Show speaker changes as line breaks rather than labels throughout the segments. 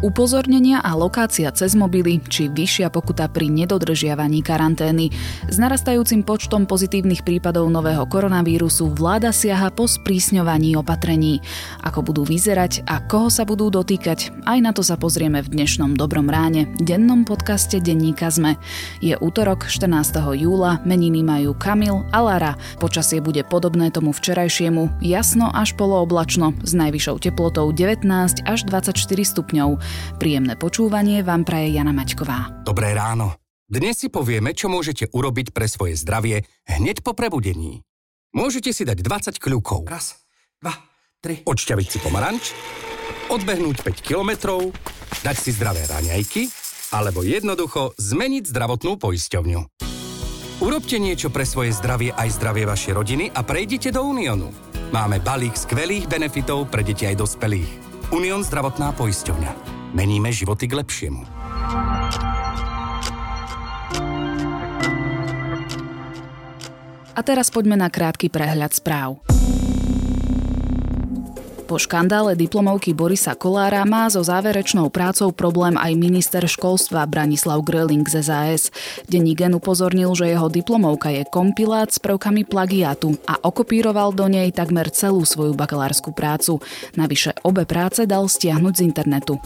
Upozornenia a lokácia cez mobily či vyššia pokuta pri nedodržiavaní karantény. S narastajúcim počtom pozitívnych prípadov nového koronavírusu vláda siaha po sprísňovaní opatrení. Ako budú vyzerať a koho sa budú dotýkať, aj na to sa pozrieme v dnešnom Dobrom ráne, dennom podcaste Denníka ZME. Je útorok 14. júla, meniny majú Kamil a Lara. Počasie bude podobné tomu včerajšiemu, jasno až polooblačno, s najvyššou teplotou 19 až 24 stupňov. Príjemné počúvanie vám praje Jana Maťková.
Dobré ráno. Dnes si povieme, čo môžete urobiť pre svoje zdravie hneď po prebudení. Môžete si dať 20 kľúkov.
Raz, dva, tri.
Odšťaviť si pomaranč, odbehnúť 5 kilometrov, dať si zdravé raňajky, alebo jednoducho zmeniť zdravotnú poisťovňu. Urobte niečo pre svoje zdravie aj zdravie vašej rodiny a prejdite do Uniónu. Máme balík skvelých benefitov pre deti aj dospelých. Unión zdravotná poisťovňa. Meníme životy k lepšiemu.
A teraz poďme na krátky prehľad správ. Po škandále diplomovky Borisa Kolára má so záverečnou prácou problém aj minister školstva Branislav Gröling z SAS. Denní Gen upozornil, že jeho diplomovka je kompilát s prvkami plagiátu a okopíroval do nej takmer celú svoju bakalárskú prácu. Navyše obe práce dal stiahnuť z internetu.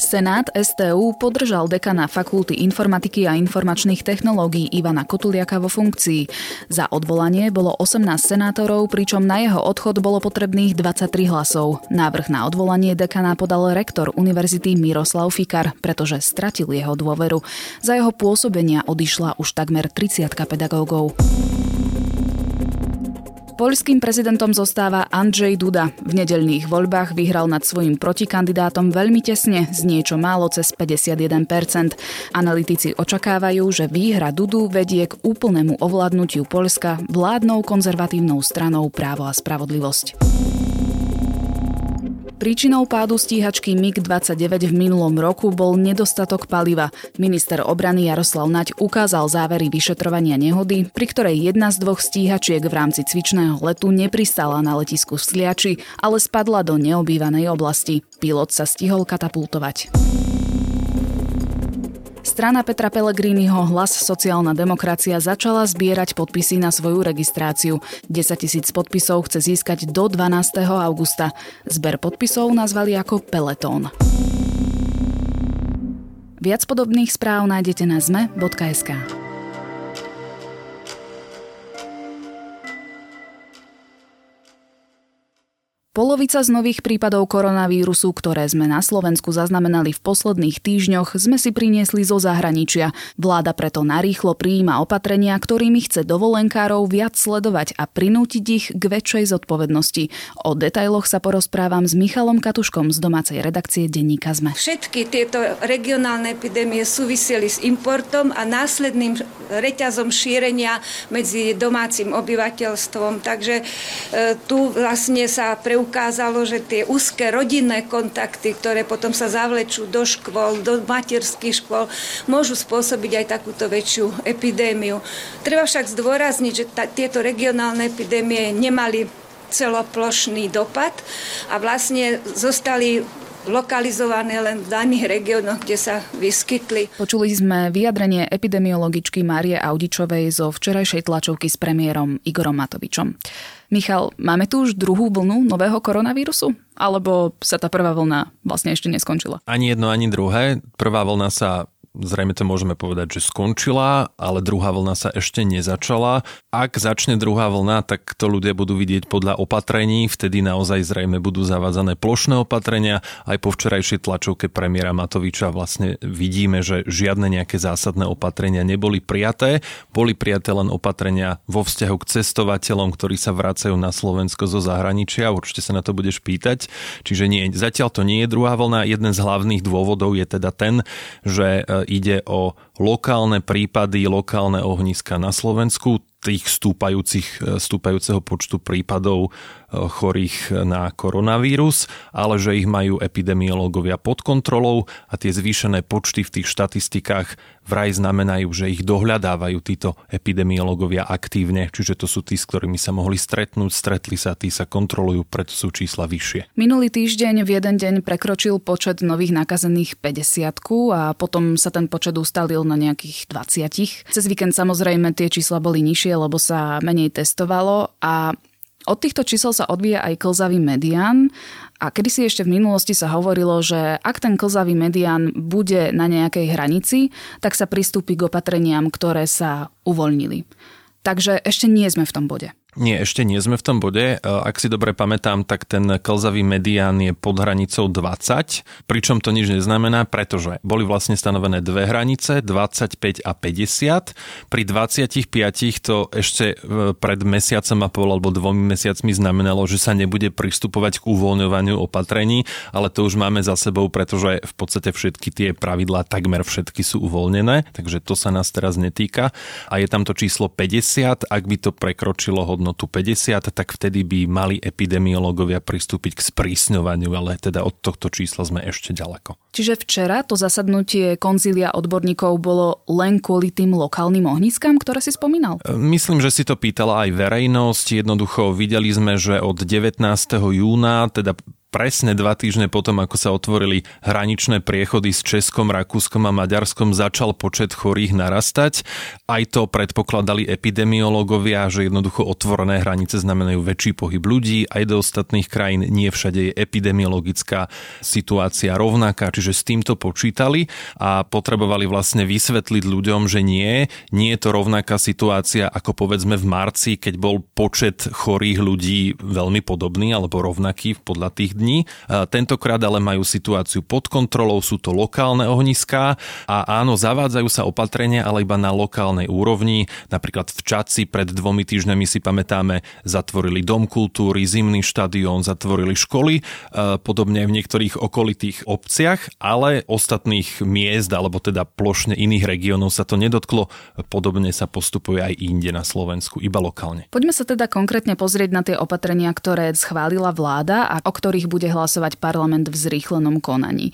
Senát STU podržal dekana Fakulty informatiky a informačných technológií Ivana Kotuliaka vo funkcii. Za odvolanie bolo 18 senátorov, pričom na jeho odchod bolo potrebných 23 hlasov. Návrh na odvolanie dekana podal rektor univerzity Miroslav Fikar, pretože stratil jeho dôveru. Za jeho pôsobenia odišla už takmer 30 pedagógov. Poľským prezidentom zostáva Andrzej Duda. V nedelných voľbách vyhral nad svojim protikandidátom veľmi tesne, z niečo málo cez 51%. Analytici očakávajú, že výhra Dudu vedie k úplnému ovládnutiu Poľska vládnou konzervatívnou stranou Právo a spravodlivosť. Príčinou pádu stíhačky MiG-29 v minulom roku bol nedostatok paliva. Minister obrany Jaroslav Naď ukázal závery vyšetrovania nehody, pri ktorej jedna z dvoch stíhačiek v rámci cvičného letu nepristala na letisku v Sliači, ale spadla do neobývanej oblasti. Pilot sa stihol katapultovať. Strana Petra Pellegriniho Hlas sociálna demokracia začala zbierať podpisy na svoju registráciu. 10 tisíc podpisov chce získať do 12. augusta. Zber podpisov nazvali ako Peletón. Viac podobných správ nájdete na zme.sk. Polovica z nových prípadov koronavírusu, ktoré sme na Slovensku zaznamenali v posledných týždňoch, sme si priniesli zo zahraničia. Vláda preto narýchlo prijíma opatrenia, ktorými chce dovolenkárov viac sledovať a prinútiť ich k väčšej zodpovednosti. O detailoch sa porozprávam s Michalom Katuškom z domácej redakcie Denníka ZME.
Všetky tieto regionálne epidémie súviseli s importom a následným reťazom šírenia medzi domácim obyvateľstvom. Takže e, tu vlastne sa pre ukázalo, že tie úzke rodinné kontakty, ktoré potom sa zavlečú do škôl, do materských škôl, môžu spôsobiť aj takúto väčšiu epidémiu. Treba však zdôrazniť, že ta, tieto regionálne epidémie nemali celoplošný dopad a vlastne zostali lokalizované len v daných regiónoch, kde sa vyskytli.
Počuli sme vyjadrenie epidemiologičky Márie Audičovej zo včerajšej tlačovky s premiérom Igorom Matovičom. Michal, máme tu už druhú vlnu nového koronavírusu? Alebo sa tá prvá vlna vlastne ešte neskončila?
Ani jedno, ani druhé. Prvá vlna sa zrejme to môžeme povedať, že skončila, ale druhá vlna sa ešte nezačala. Ak začne druhá vlna, tak to ľudia budú vidieť podľa opatrení, vtedy naozaj zrejme budú zavádzané plošné opatrenia. Aj po včerajšej tlačovke premiéra Matoviča vlastne vidíme, že žiadne nejaké zásadné opatrenia neboli prijaté. Boli prijaté len opatrenia vo vzťahu k cestovateľom, ktorí sa vracajú na Slovensko zo zahraničia. Určite sa na to budeš pýtať. Čiže nie, zatiaľ to nie je druhá vlna. Jeden z hlavných dôvodov je teda ten, že e, ide o lokálne prípady, lokálne ohniska na Slovensku tých stúpajúcich, stúpajúceho počtu prípadov chorých na koronavírus, ale že ich majú epidemiológovia pod kontrolou a tie zvýšené počty v tých štatistikách vraj znamenajú, že ich dohľadávajú títo epidemiológovia aktívne, čiže to sú tí, s ktorými sa mohli stretnúť, stretli sa, tí sa kontrolujú, preto sú čísla vyššie.
Minulý týždeň v jeden deň prekročil počet nových nakazených 50 a potom sa ten počet ustalil na nejakých 20. Cez víkend samozrejme tie čísla boli nižšie, lebo sa menej testovalo a od týchto čísel sa odvíja aj klzavý medián a kedysi ešte v minulosti sa hovorilo, že ak ten klzavý medián bude na nejakej hranici, tak sa pristúpi k opatreniam, ktoré sa uvoľnili. Takže ešte nie sme v tom bode.
Nie, ešte nie sme v tom bode. E, ak si dobre pamätám, tak ten klzavý medián je pod hranicou 20, pričom to nič neznamená, pretože boli vlastne stanovené dve hranice, 25 a 50. Pri 25 to ešte e, pred mesiacom a pol alebo dvomi mesiacmi znamenalo, že sa nebude pristupovať k uvoľňovaniu opatrení, ale to už máme za sebou, pretože v podstate všetky tie pravidlá, takmer všetky sú uvoľnené, takže to sa nás teraz netýka. A je tam to číslo 50, ak by to prekročilo hodnotu 50, tak vtedy by mali epidemiológovia pristúpiť k sprísňovaniu, ale teda od tohto čísla sme ešte ďaleko.
Čiže včera to zasadnutie konzília odborníkov bolo len kvôli tým lokálnym ohniskám, ktoré si spomínal?
E, myslím, že si to pýtala aj verejnosť. Jednoducho videli sme, že od 19. júna, teda presne dva týždne potom, ako sa otvorili hraničné priechody s Českom, Rakúskom a Maďarskom, začal počet chorých narastať. Aj to predpokladali epidemiológovia, že jednoducho otvorené hranice znamenajú väčší pohyb ľudí aj do ostatných krajín. Nie všade je epidemiologická situácia rovnaká, čiže s týmto počítali a potrebovali vlastne vysvetliť ľuďom, že nie, nie je to rovnaká situácia ako povedzme v marci, keď bol počet chorých ľudí veľmi podobný alebo rovnaký podľa tých dní. Tentokrát ale majú situáciu pod kontrolou, sú to lokálne ohniská a áno, zavádzajú sa opatrenia, ale iba na lokálnej úrovni. Napríklad v Čaci pred dvomi týždňami si pamätáme, zatvorili dom kultúry, zimný štadión, zatvorili školy, podobne v niektorých okolitých obciach, ale ostatných miest, alebo teda plošne iných regiónov sa to nedotklo. Podobne sa postupuje aj inde na Slovensku, iba lokálne.
Poďme sa teda konkrétne pozrieť na tie opatrenia, ktoré schválila vláda a o ktorých bude hlasovať parlament v zrýchlenom konaní.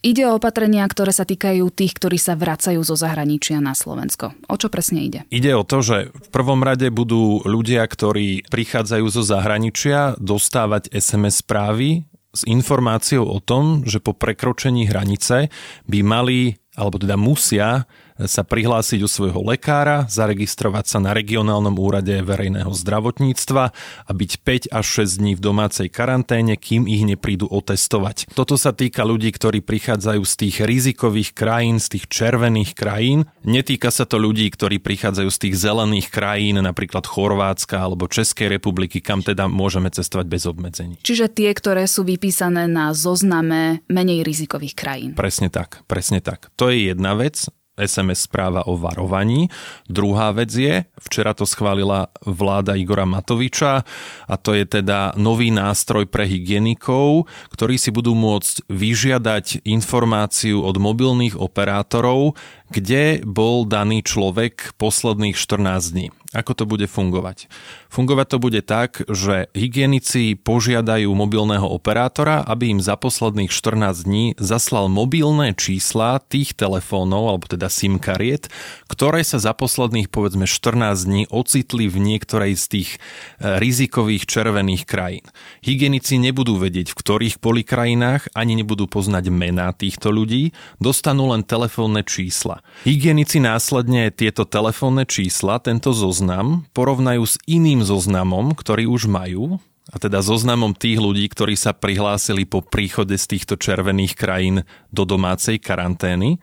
Ide o opatrenia, ktoré sa týkajú tých, ktorí sa vracajú zo zahraničia na Slovensko. O čo presne ide?
Ide o to, že v prvom rade budú ľudia, ktorí prichádzajú zo zahraničia, dostávať SMS správy s informáciou o tom, že po prekročení hranice by mali, alebo teda musia sa prihlásiť u svojho lekára, zaregistrovať sa na regionálnom úrade verejného zdravotníctva a byť 5 až 6 dní v domácej karanténe, kým ich neprídu otestovať. Toto sa týka ľudí, ktorí prichádzajú z tých rizikových krajín, z tých červených krajín. Netýka sa to ľudí, ktorí prichádzajú z tých zelených krajín, napríklad Chorvátska alebo Českej republiky, kam teda môžeme cestovať bez obmedzení.
Čiže tie, ktoré sú vypísané na zozname menej rizikových krajín.
Presne tak, presne tak. To je jedna vec. SMS správa o varovaní. Druhá vec je, včera to schválila vláda Igora Matoviča a to je teda nový nástroj pre hygienikov, ktorí si budú môcť vyžiadať informáciu od mobilných operátorov, kde bol daný človek posledných 14 dní. Ako to bude fungovať? Fungovať to bude tak, že hygienici požiadajú mobilného operátora, aby im za posledných 14 dní zaslal mobilné čísla tých telefónov, alebo teda SIM kariet, ktoré sa za posledných povedzme 14 dní ocitli v niektorej z tých e, rizikových červených krajín. Hygienici nebudú vedieť, v ktorých boli krajinách, ani nebudú poznať mená týchto ľudí, dostanú len telefónne čísla. Hygienici následne tieto telefónne čísla, tento zoznam zoznam porovnajú s iným zoznamom, ktorý už majú, a teda zoznamom tých ľudí, ktorí sa prihlásili po príchode z týchto červených krajín do domácej karantény.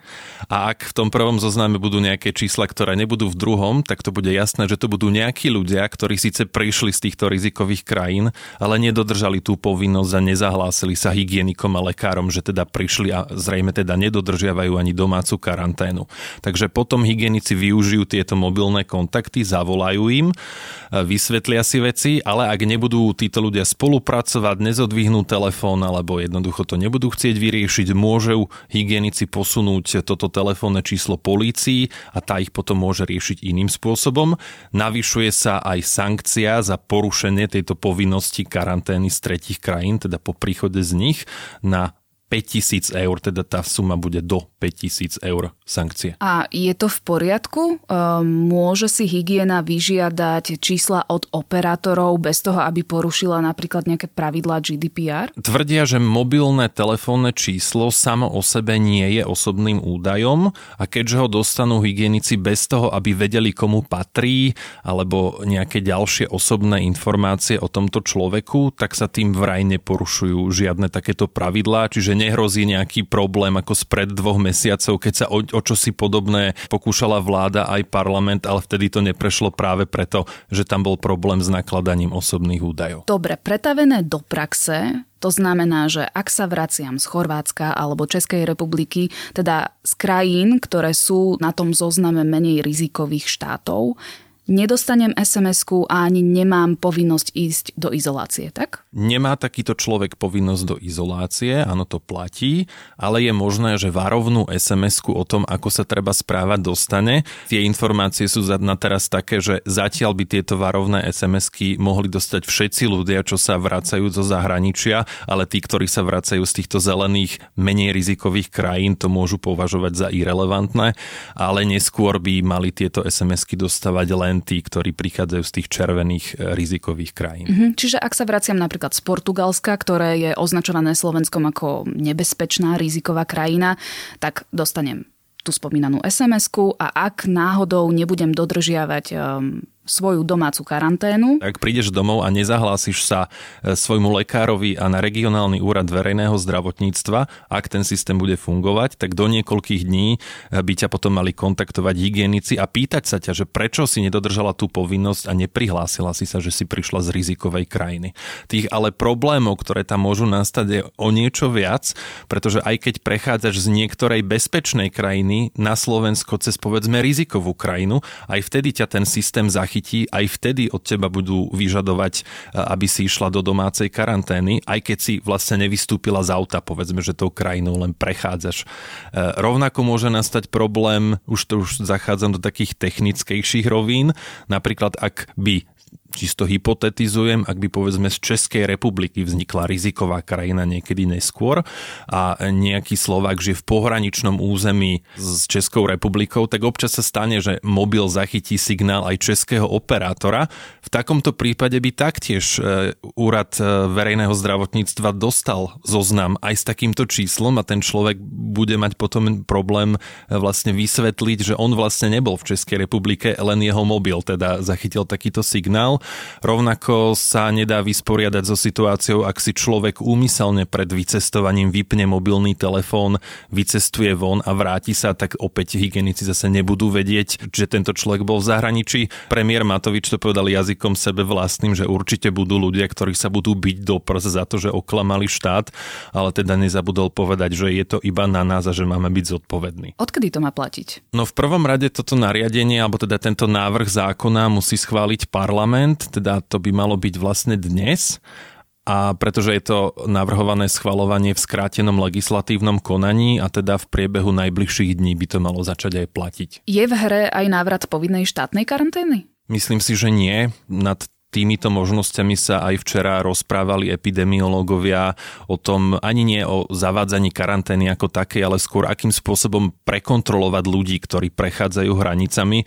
A ak v tom prvom zozname budú nejaké čísla, ktoré nebudú v druhom, tak to bude jasné, že to budú nejakí ľudia, ktorí síce prišli z týchto rizikových krajín, ale nedodržali tú povinnosť a nezahlásili sa hygienikom a lekárom, že teda prišli a zrejme teda nedodržiavajú ani domácu karanténu. Takže potom hygienici využijú tieto mobilné kontakty, zavolajú im, vysvetlia si veci, ale ak nebudú títo títo ľudia spolupracovať, nezodvihnú telefón alebo jednoducho to nebudú chcieť vyriešiť, môžu hygienici posunúť toto telefónne číslo polícii a tá ich potom môže riešiť iným spôsobom. Navyšuje sa aj sankcia za porušenie tejto povinnosti karantény z tretich krajín, teda po príchode z nich na 5000 eur, teda tá suma bude do 5000 eur sankcie.
A je to v poriadku? Ehm, môže si hygiena vyžiadať čísla od operátorov bez toho, aby porušila napríklad nejaké pravidlá GDPR?
Tvrdia, že mobilné telefónne číslo samo o sebe nie je osobným údajom a keďže ho dostanú hygienici bez toho, aby vedeli, komu patrí alebo nejaké ďalšie osobné informácie o tomto človeku, tak sa tým vraj neporušujú žiadne takéto pravidlá, čiže nehrozí nejaký problém ako spred dvoch mesiacov, keď sa o, o čosi podobné pokúšala vláda aj parlament, ale vtedy to neprešlo práve preto, že tam bol problém s nakladaním osobných údajov.
Dobre, pretavené do praxe, to znamená, že ak sa vraciam z Chorvátska alebo Českej republiky, teda z krajín, ktoré sú na tom zozname menej rizikových štátov, nedostanem SMS-ku a ani nemám povinnosť ísť do izolácie, tak?
Nemá takýto človek povinnosť do izolácie, áno to platí, ale je možné, že varovnú SMS-ku o tom, ako sa treba správať, dostane. Tie informácie sú na teraz také, že zatiaľ by tieto varovné SMS-ky mohli dostať všetci ľudia, čo sa vracajú zo zahraničia, ale tí, ktorí sa vracajú z týchto zelených, menej rizikových krajín, to môžu považovať za irrelevantné, ale neskôr by mali tieto SMS-ky dostávať len len tí, ktorí prichádzajú z tých červených e, rizikových krajín.
Mm-hmm. Čiže ak sa vraciam napríklad z Portugalska, ktoré je označované Slovenskom ako nebezpečná riziková krajina, tak dostanem tú spomínanú SMS-ku a ak náhodou nebudem dodržiavať um, svoju domácu karanténu.
Ak prídeš domov a nezahlásiš sa e, svojmu lekárovi a na regionálny úrad verejného zdravotníctva, ak ten systém bude fungovať, tak do niekoľkých dní e, by ťa potom mali kontaktovať hygienici a pýtať sa ťa, že prečo si nedodržala tú povinnosť a neprihlásila si sa, že si prišla z rizikovej krajiny. Tých ale problémov, ktoré tam môžu nastať, je o niečo viac, pretože aj keď prechádzaš z niektorej bezpečnej krajiny na Slovensko cez povedzme rizikovú krajinu, aj vtedy ťa ten systém zachytí zachytí, aj vtedy od teba budú vyžadovať, aby si išla do domácej karantény, aj keď si vlastne nevystúpila z auta, povedzme, že tou krajinou len prechádzaš. E, rovnako môže nastať problém, už to už zachádzam do takých technickejších rovín, napríklad ak by čisto hypotetizujem, ak by povedzme z Českej republiky vznikla riziková krajina niekedy neskôr a nejaký Slovak žije v pohraničnom území s Českou republikou, tak občas sa stane, že mobil zachytí signál aj českého operátora. V takomto prípade by taktiež e, úrad e, verejného zdravotníctva dostal zoznam aj s takýmto číslom a ten človek bude mať potom problém e, vlastne vysvetliť, že on vlastne nebol v Českej republike, len jeho mobil teda zachytil takýto signál Rovnako sa nedá vysporiadať so situáciou, ak si človek úmyselne pred vycestovaním vypne mobilný telefón, vycestuje von a vráti sa, tak opäť hygienici zase nebudú vedieť, že tento človek bol v zahraničí. Premiér Matovič to povedal jazykom sebe vlastným, že určite budú ľudia, ktorí sa budú byť do prs za to, že oklamali štát, ale teda nezabudol povedať, že je to iba na nás a že máme byť zodpovední.
Odkedy to má platiť?
No v prvom rade toto nariadenie, alebo teda tento návrh zákona musí schváliť parlament parlament, teda to by malo byť vlastne dnes, a pretože je to navrhované schvalovanie v skrátenom legislatívnom konaní a teda v priebehu najbližších dní by to malo začať aj platiť.
Je v hre aj návrat povinnej štátnej karantény?
Myslím si, že nie. Nad týmito možnosťami sa aj včera rozprávali epidemiológovia o tom ani nie o zavádzaní karantény ako takej, ale skôr akým spôsobom prekontrolovať ľudí, ktorí prechádzajú hranicami. E,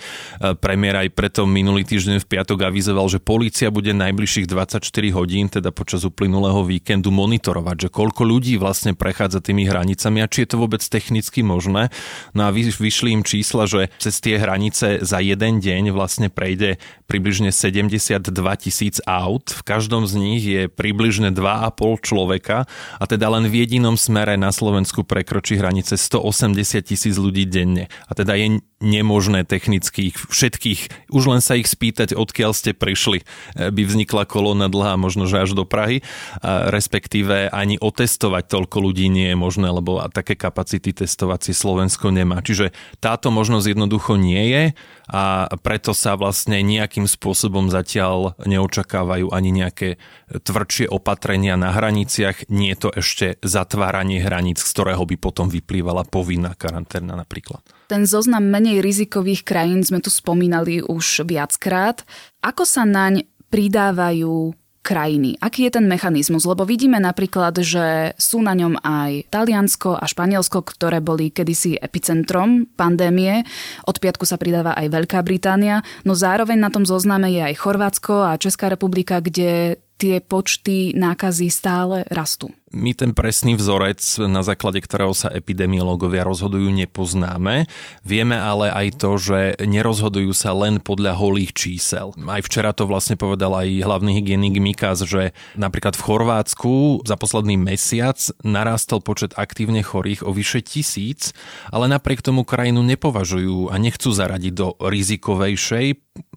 premiér aj preto minulý týždeň v piatok avizoval, že polícia bude najbližších 24 hodín, teda počas uplynulého víkendu monitorovať, že koľko ľudí vlastne prechádza tými hranicami a či je to vôbec technicky možné. No a vyšli im čísla, že cez tie hranice za jeden deň vlastne prejde približne 72 tisíc aut, v každom z nich je približne 2,5 človeka a teda len v jedinom smere na Slovensku prekročí hranice 180 tisíc ľudí denne. A teda je nemožné technicky všetkých, už len sa ich spýtať, odkiaľ ste prišli, e, by vznikla kolóna dlhá, možno že až do Prahy, a respektíve ani otestovať toľko ľudí nie je možné, lebo také kapacity testovacie Slovensko nemá. Čiže táto možnosť jednoducho nie je a preto sa vlastne nejakým spôsobom zatiaľ neočakávajú ani nejaké tvrdšie opatrenia na hraniciach, nie je to ešte zatváranie hraníc, z ktorého by potom vyplývala povinná karanténa napríklad.
Ten zoznam menej rizikových krajín sme tu spomínali už viackrát. Ako sa naň pridávajú krajiny. Aký je ten mechanizmus? Lebo vidíme napríklad, že sú na ňom aj Taliansko a Španielsko, ktoré boli kedysi epicentrom pandémie. Od piatku sa pridáva aj Veľká Británia, no zároveň na tom zozname je aj Chorvátsko a Česká republika, kde tie počty nákazy stále rastú.
My ten presný vzorec, na základe ktorého sa epidemiológovia rozhodujú, nepoznáme. Vieme ale aj to, že nerozhodujú sa len podľa holých čísel. Aj včera to vlastne povedal aj hlavný hygienik Mikas, že napríklad v Chorvátsku za posledný mesiac narastol počet aktívne chorých o vyše tisíc, ale napriek tomu krajinu nepovažujú a nechcú zaradiť do rizikovejšej,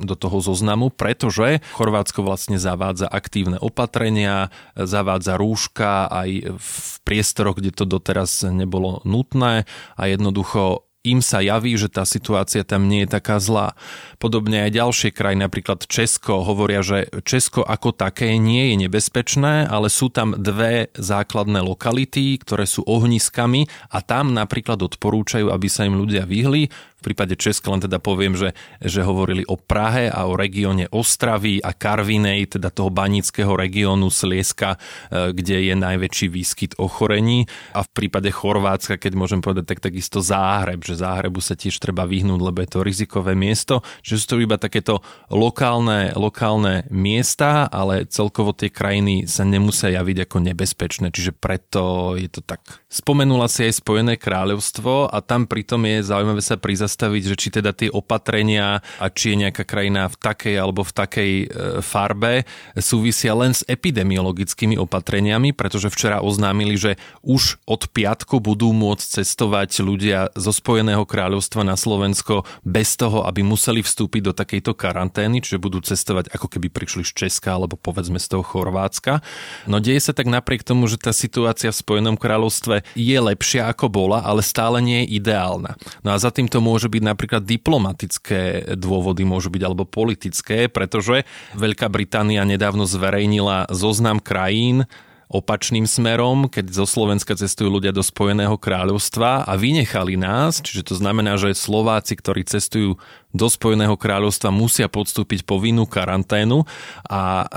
do toho zoznamu, pretože Chorvátsko vlastne zavádza aktívne opatrenia, zavádza rúška aj v priestoroch, kde to doteraz nebolo nutné a jednoducho im sa javí, že tá situácia tam nie je taká zlá. Podobne aj ďalšie krajiny, napríklad Česko, hovoria, že Česko ako také nie je nebezpečné, ale sú tam dve základné lokality, ktoré sú ohniskami a tam napríklad odporúčajú, aby sa im ľudia vyhli. Prípade Česka len teda poviem, že, že hovorili o Prahe a o regióne Ostravy a Karvinej, teda toho banického regiónu Slieska, e, kde je najväčší výskyt ochorení. A v prípade Chorvátska, keď môžem povedať, tak takisto Záhreb, že Záhrebu sa tiež treba vyhnúť, lebo je to rizikové miesto. Že sú to iba takéto lokálne, lokálne miesta, ale celkovo tie krajiny sa nemusia javiť ako nebezpečné, čiže preto je to tak. Spomenula si aj Spojené kráľovstvo a tam pritom je zaujímavé sa prizastať predstaviť, že či teda tie opatrenia a či je nejaká krajina v takej alebo v takej e, farbe súvisia len s epidemiologickými opatreniami, pretože včera oznámili, že už od piatku budú môcť cestovať ľudia zo Spojeného kráľovstva na Slovensko bez toho, aby museli vstúpiť do takejto karantény, čiže budú cestovať ako keby prišli z Česka alebo povedzme z toho Chorvátska. No deje sa tak napriek tomu, že tá situácia v Spojenom kráľovstve je lepšia ako bola, ale stále nie je ideálna. No a za týmto môže môžu byť napríklad diplomatické dôvody, môžu byť alebo politické, pretože Veľká Británia nedávno zverejnila zoznam krajín, opačným smerom, keď zo Slovenska cestujú ľudia do Spojeného kráľovstva a vynechali nás, čiže to znamená, že Slováci, ktorí cestujú do Spojeného kráľovstva, musia podstúpiť povinnú karanténu. A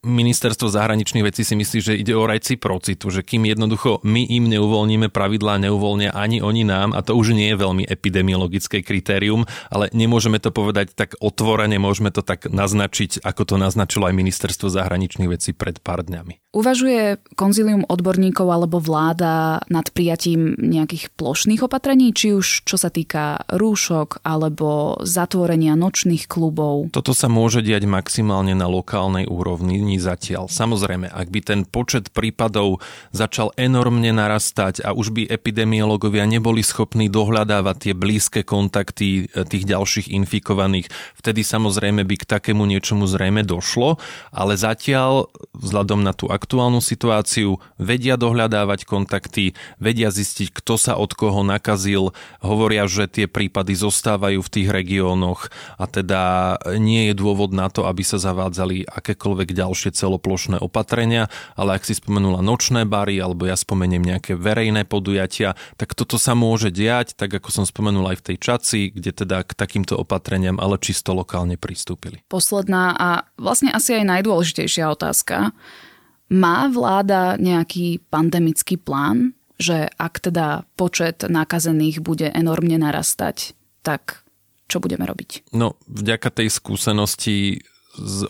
ministerstvo zahraničných vecí si myslí, že ide o reciprocitu, že kým jednoducho my im neuvoľníme pravidlá, neuvoľnia ani oni nám, a to už nie je veľmi epidemiologické kritérium, ale nemôžeme to povedať tak otvorene, môžeme to tak naznačiť, ako to naznačilo aj ministerstvo zahraničných vecí pred pár dňami.
Uvažuje konzilium odborníkov alebo vláda nad prijatím nejakých plošných opatrení, či už čo sa týka rúšok alebo zatvorenia nočných klubov?
Toto sa môže diať maximálne na lokálnej úrovni dní zatiaľ. Samozrejme, ak by ten počet prípadov začal enormne narastať a už by epidemiológovia neboli schopní dohľadávať tie blízke kontakty e, tých ďalších infikovaných, vtedy samozrejme by k takému niečomu zrejme došlo, ale zatiaľ vzhľadom na tú aktuálnu situáciu vedia dohľadávať kontakty, vedia zistiť, kto sa od koho nakazil, hovoria, že tie prípady zostávajú v tých regiónoch a teda nie je dôvod na to, aby sa zavádzali akékoľvek ďalšie ďalšie celoplošné opatrenia, ale ak si spomenula nočné bary alebo ja spomeniem nejaké verejné podujatia, tak toto sa môže diať, tak ako som spomenul aj v tej čaci, kde teda k takýmto opatreniam ale čisto lokálne pristúpili.
Posledná a vlastne asi aj najdôležitejšia otázka. Má vláda nejaký pandemický plán, že ak teda počet nakazených bude enormne narastať, tak čo budeme robiť?
No, vďaka tej skúsenosti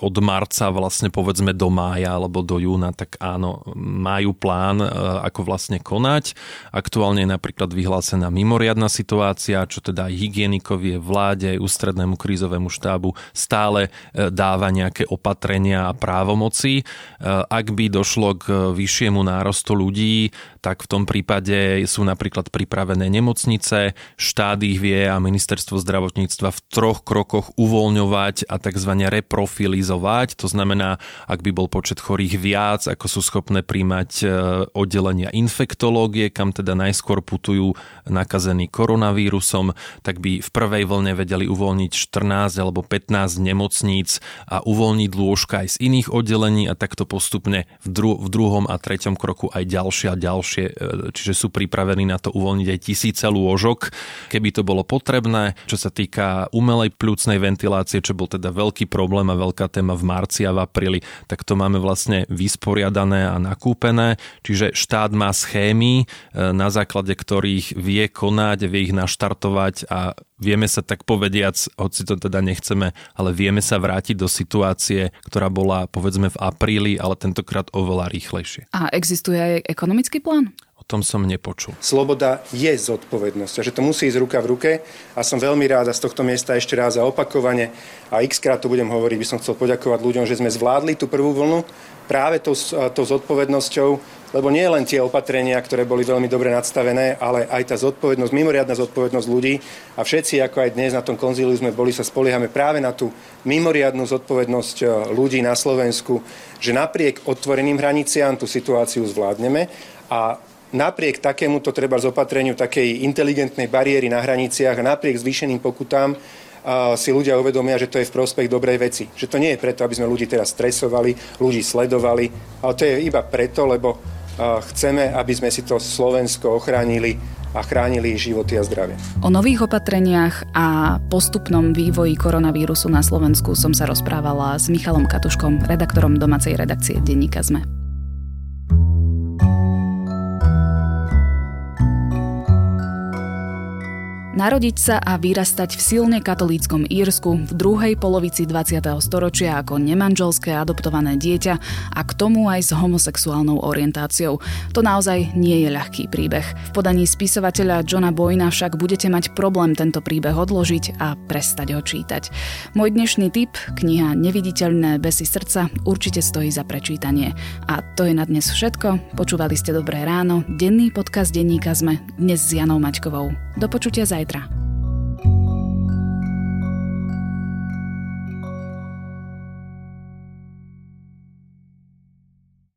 od marca vlastne povedzme do mája alebo do júna, tak áno, majú plán, e, ako vlastne konať. Aktuálne je napríklad vyhlásená mimoriadná situácia, čo teda aj hygienikovi, vláde, ústrednému krízovému štábu stále e, dáva nejaké opatrenia a právomoci. E, ak by došlo k vyššiemu nárostu ľudí, tak v tom prípade sú napríklad pripravené nemocnice, štát ich vie a ministerstvo zdravotníctva v troch krokoch uvoľňovať a tzv. reprof zprofilizovať. To znamená, ak by bol počet chorých viac, ako sú schopné príjmať e, oddelenia infektológie, kam teda najskôr putujú nakazení koronavírusom, tak by v prvej vlne vedeli uvoľniť 14 alebo 15 nemocníc a uvoľniť lôžka aj z iných oddelení a takto postupne v, dru- v druhom a treťom kroku aj ďalšie a ďalšie, e, čiže sú pripravení na to uvoľniť aj tisíce lôžok, keby to bolo potrebné. Čo sa týka umelej plúcnej ventilácie, čo bol teda veľký problém a veľká téma v marci a v apríli, tak to máme vlastne vysporiadané a nakúpené. Čiže štát má schémy, e, na základe ktorých vie konať, vie ich naštartovať a vieme sa tak povediac, hoci to teda nechceme, ale vieme sa vrátiť do situácie, ktorá bola povedzme v apríli, ale tentokrát oveľa rýchlejšie.
A existuje aj ekonomický plán?
Tom som nepočul.
Sloboda je zodpovednosť a že to musí ísť ruka v ruke a som veľmi rád a z tohto miesta ešte raz a opakovane a x krát to budem hovoriť, by som chcel poďakovať ľuďom, že sme zvládli tú prvú vlnu práve tou, tou zodpovednosťou, lebo nie len tie opatrenia, ktoré boli veľmi dobre nadstavené, ale aj tá zodpovednosť, mimoriadná zodpovednosť ľudí a všetci, ako aj dnes na tom konzíliu sme boli, sa spoliehame práve na tú mimoriadnú zodpovednosť e, ľudí na Slovensku, že napriek otvoreným hraniciám tú situáciu zvládneme a napriek takémuto treba z opatreniu takej inteligentnej bariéry na hraniciach a napriek zvýšeným pokutám si ľudia uvedomia, že to je v prospech dobrej veci. Že to nie je preto, aby sme ľudí teraz stresovali, ľudí sledovali, ale to je iba preto, lebo chceme, aby sme si to Slovensko ochránili a chránili životy a zdravie.
O nových opatreniach a postupnom vývoji koronavírusu na Slovensku som sa rozprávala s Michalom Katuškom, redaktorom domácej redakcie Denníka ZME. Narodiť sa a vyrastať v silne katolíckom Írsku v druhej polovici 20. storočia ako nemanželské adoptované dieťa a k tomu aj s homosexuálnou orientáciou. To naozaj nie je ľahký príbeh. V podaní spisovateľa Johna Boyna však budete mať problém tento príbeh odložiť a prestať ho čítať. Môj dnešný tip, kniha Neviditeľné besy srdca, určite stojí za prečítanie. A to je na dnes všetko. Počúvali ste Dobré ráno, denný podcast denníka sme dnes s Janou Maťkovou. Do počutia zajtra zajtra.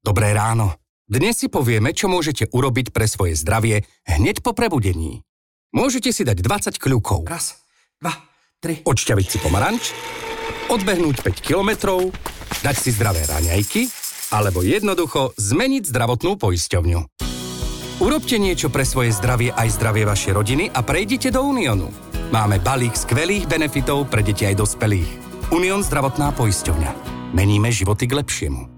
Dobré ráno. Dnes si povieme, čo môžete urobiť pre svoje zdravie hneď po prebudení. Môžete si dať 20 kľúkov.
Raz, dva, tri.
Odšťaviť si pomaranč, odbehnúť 5 kilometrov, dať si zdravé raňajky, alebo jednoducho zmeniť zdravotnú poisťovňu. Urobte niečo pre svoje zdravie aj zdravie vašej rodiny a prejdite do Uniónu. Máme balík skvelých benefitov pre deti aj dospelých. Unión zdravotná poisťovňa. Meníme životy k lepšiemu.